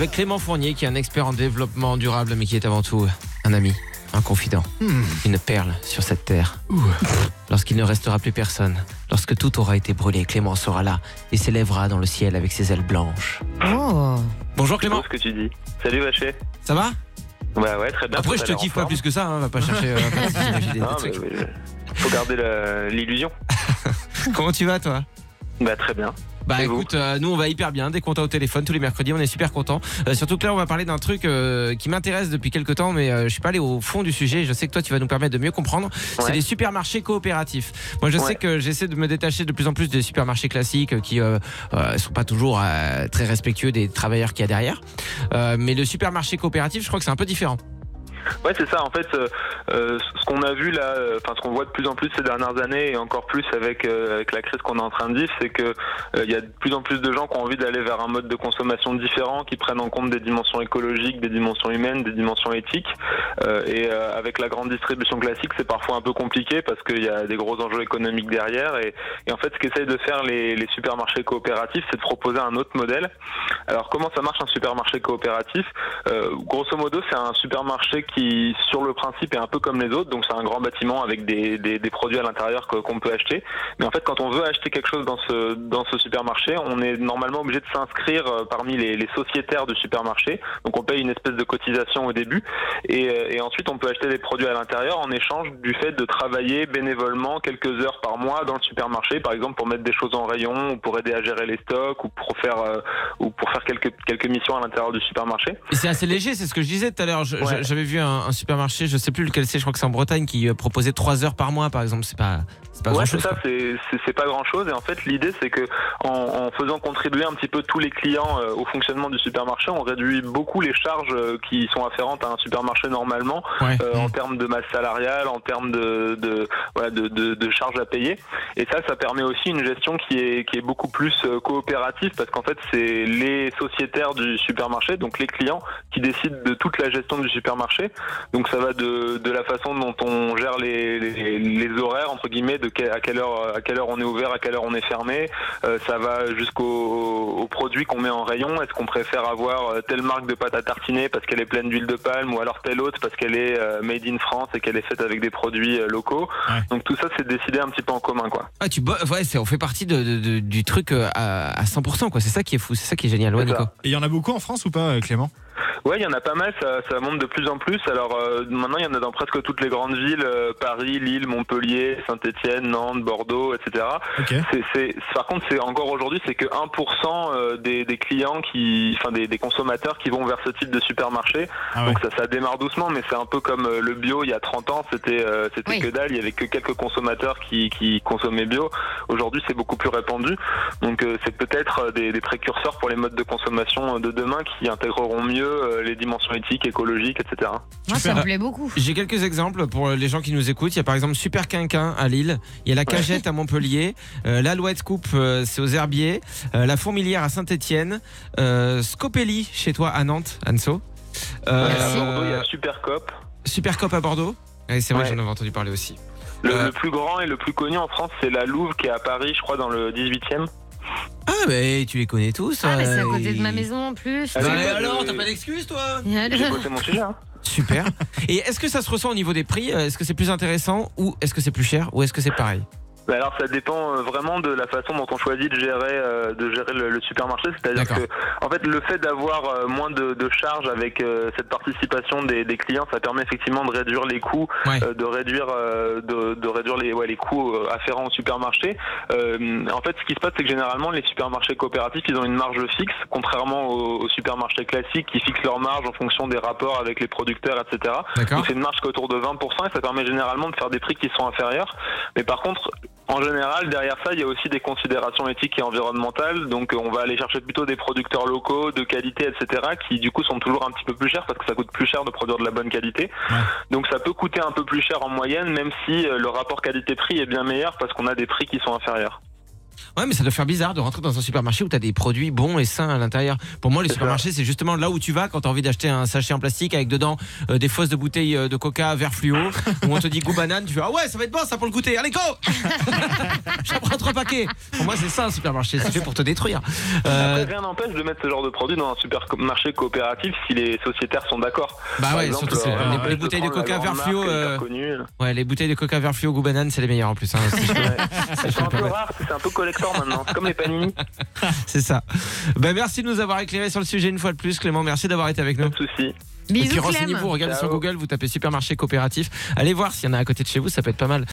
avec Clément Fournier qui est un expert en développement durable mais qui est avant tout un ami, un confident, une perle sur cette terre. Lorsqu'il ne restera plus personne, lorsque tout aura été brûlé, Clément sera là et s'élèvera dans le ciel avec ses ailes blanches. Oh. Bonjour Clément, ce que tu dis. Salut Vacher. ça va? Bah ouais, très bien. Après je te kiffe pas plus que ça, hein, va pas chercher... euh, Non, mais, trucs. mais, faut garder l'illusion. Comment tu vas toi? Bah très bien. Bah écoute, euh, nous on va hyper bien dès qu'on t'a au téléphone tous les mercredis, on est super contents. Euh, surtout que là on va parler d'un truc euh, qui m'intéresse depuis quelques temps, mais euh, je suis pas allé au fond du sujet. Je sais que toi tu vas nous permettre de mieux comprendre. C'est les supermarchés coopératifs. Moi je sais que j'essaie de me détacher de plus en plus des supermarchés classiques qui euh, euh, sont pas toujours euh, très respectueux des travailleurs qu'il y a derrière. Euh, mais le supermarché coopératif, je crois que c'est un peu différent. Ouais, c'est ça. En fait, euh, euh, ce qu'on a vu là, euh, enfin ce qu'on voit de plus en plus ces dernières années et encore plus avec euh, avec la crise qu'on est en train de vivre, c'est que euh, il y a de plus en plus de gens qui ont envie d'aller vers un mode de consommation différent, qui prennent en compte des dimensions écologiques, des dimensions humaines, des dimensions éthiques. Et avec la grande distribution classique, c'est parfois un peu compliqué parce qu'il y a des gros enjeux économiques derrière. Et, et en fait, ce qu'essayent de faire les, les supermarchés coopératifs, c'est de proposer un autre modèle. Alors, comment ça marche un supermarché coopératif? Grosso modo, c'est un supermarché qui, sur le principe, est un peu comme les autres. Donc, c'est un grand bâtiment avec des, des, des produits à l'intérieur qu'on peut acheter. Mais en fait, quand on veut acheter quelque chose dans ce, dans ce supermarché, on est normalement obligé de s'inscrire euh, parmi les, les sociétaires du supermarché. Donc, on paye une espèce de cotisation au début. Et, euh, et ensuite, on peut acheter des produits à l'intérieur en échange du fait de travailler bénévolement quelques heures par mois dans le supermarché, par exemple pour mettre des choses en rayon, ou pour aider à gérer les stocks, ou pour faire, euh, ou pour faire quelques, quelques missions à l'intérieur du supermarché. C'est assez léger, c'est ce que je disais tout à l'heure. Je- Ouais. J'avais vu un, un supermarché, je sais plus lequel c'est, je crois que c'est en Bretagne, qui euh, proposait 3 heures par mois par exemple. C'est pas, c'est pas Ouais, grand c'est ça, c'est pas grand chose. Et en fait, l'idée, c'est que en, en faisant contribuer un petit peu tous les clients euh, au fonctionnement du supermarché, on réduit beaucoup les charges euh, qui sont afférentes à un supermarché normalement, Ouais. euh, en termes de masse salariale, en termes de, de, voilà, de, de, de charges à payer. Et ça, ça permet aussi une gestion qui est, qui est beaucoup plus coopérative parce qu'en fait, c'est les sociétaires du supermarché, donc les clients, qui décident de toute la gestion du supermarché. Donc ça va de, de la façon dont on gère les, les, les horaires entre guillemets, de que- à quelle heure à quelle heure on est ouvert, à quelle heure on est fermé. Euh, ça va jusqu'aux aux produits qu'on met en rayon. Est-ce qu'on préfère avoir euh, telle marque de pâte à tartiner parce qu'elle est pleine d'huile de palme ou alors telle autre parce qu'elle est euh, made in France et qu'elle est faite avec des produits euh, locaux? Ouais. Donc tout ça c'est décidé un petit peu en commun quoi. Ah, tu ouais, c'est- on fait partie de, de- de- du truc à, à 100%, quoi. C'est ça qui est fou, c'est ça qui est génial. Ouais, Nico. Et il y en a beaucoup en France ou pas, Clément? Ouais, il y en a pas mal, ça, ça monte de plus en plus. Alors euh, maintenant, il y en a dans presque toutes les grandes villes, euh, Paris, Lille, Montpellier, Saint-Étienne, Nantes, Bordeaux, etc. Ok. C'est, c'est, par contre, c'est encore aujourd'hui, c'est que 1% euh, des, des clients qui, enfin des, des consommateurs qui vont vers ce type de supermarché. Ah ouais. Donc ça, ça démarre doucement, mais c'est un peu comme euh, le bio il y a 30 ans, c'était, euh, c'était Oui. que dalle. Il y avait que quelques consommateurs qui, qui consommaient bio. Aujourd'hui, c'est beaucoup plus répandu. Donc euh, c'est peut-être des, des précurseurs pour les modes de consommation de demain qui intégreront mieux euh, les dimensions éthiques, écologiques, etc. Moi, ça me plaît beaucoup. J'ai quelques exemples pour les gens qui nous écoutent. Il y a par exemple Super Quinquin à Lille, il y a la Cagette à Montpellier, euh, l'Alouette Coupe, euh, c'est aux Herbiers, euh, la Fourmilière à Saint-Étienne, euh, Scopelli chez toi à Nantes, Anso. Euh, à Bordeaux, il y a Supercop. Super Cop à Bordeaux. Ouais, c'est vrai, Ouais. j'en avais entendu parler aussi. Le, Euh. le plus grand et le plus connu en France, c'est la Louve qui est à Paris, je crois, dans le 18e. Ah, mais tu les connais tous. Ah, mais c'est à euh, côté de ma maison en plus. Ah, Bah, bah, alors, euh, t'as pas d'excuses, toi J'ai bossé mon sujet. Hein. Super. Et est-ce que ça se ressent au niveau des prix? Est-ce que c'est plus intéressant ou est-ce que c'est plus cher? Ou est-ce que c'est pareil? Bah alors ça dépend euh, vraiment de la façon dont on choisit de gérer euh, de gérer le, le supermarché, c'est-à-dire que en fait le fait d'avoir euh, moins de, de charges avec euh, cette participation des, des clients, ça permet effectivement de réduire les coûts, Ouais. euh, de réduire euh, de, de réduire les ouais, les coûts afférents au supermarché. Euh, en fait, ce qui se passe, c'est que généralement les supermarchés coopératifs, ils ont une marge fixe, contrairement aux, aux supermarchés classiques qui fixent leur marge en fonction des rapports avec les producteurs, etc. D'accord Donc c'est une marge qui est autour de 20% et ça permet généralement de faire des prix qui sont inférieurs. Mais par contre, en général, derrière ça, il y a aussi des considérations éthiques et environnementales. Donc, euh, on va aller chercher plutôt des producteurs locaux, de qualité, etc., qui du coup sont toujours un petit peu plus chers parce que ça coûte plus cher de produire de la bonne qualité. Ouais. Donc, ça peut coûter un peu plus cher en moyenne, même si euh, le rapport qualité-prix est bien meilleur parce qu'on a des prix qui sont inférieurs. Ouais, mais ça doit faire bizarre de rentrer dans un supermarché où tu as des produits bons et sains à l'intérieur. Pour moi, les C'est supermarchés, c'est justement là où tu vas quand tu as envie d'acheter un sachet en plastique avec dedans euh, des fausses de bouteilles euh, de coca vert fluo, où on te dit goût banane, tu fais Ah ouais, ça va être bon ça pour le goûter. Allez, go J'en prends trois paquets. Pour moi, c'est ça un supermarché, c'est fait pour te détruire. Euh, Après, rien n'empêche de mettre ce genre de produit dans un supermarché coopératif si les sociétaires sont d'accord. bah Par ouais, exemple, surtout c'est- euh, les, bouteilles de coca vert fluo. ouais, les bouteilles de coca vert fluo goût banane, c'est les meilleures en plus. hein, si Ouais. sont un peu rares, c'est un peu collector maintenant. C'est comme les panini. C'est ça. Ben, merci de nous avoir éclairé sur le sujet une fois de plus, Clément. Merci d'avoir été avec nous. Pas de soucis. Et puis Bisous renseignez-vous, regardez sur. Google, vous tapez supermarché coopératif. Allez voir s'il y en a à côté de chez vous, ça peut être pas mal.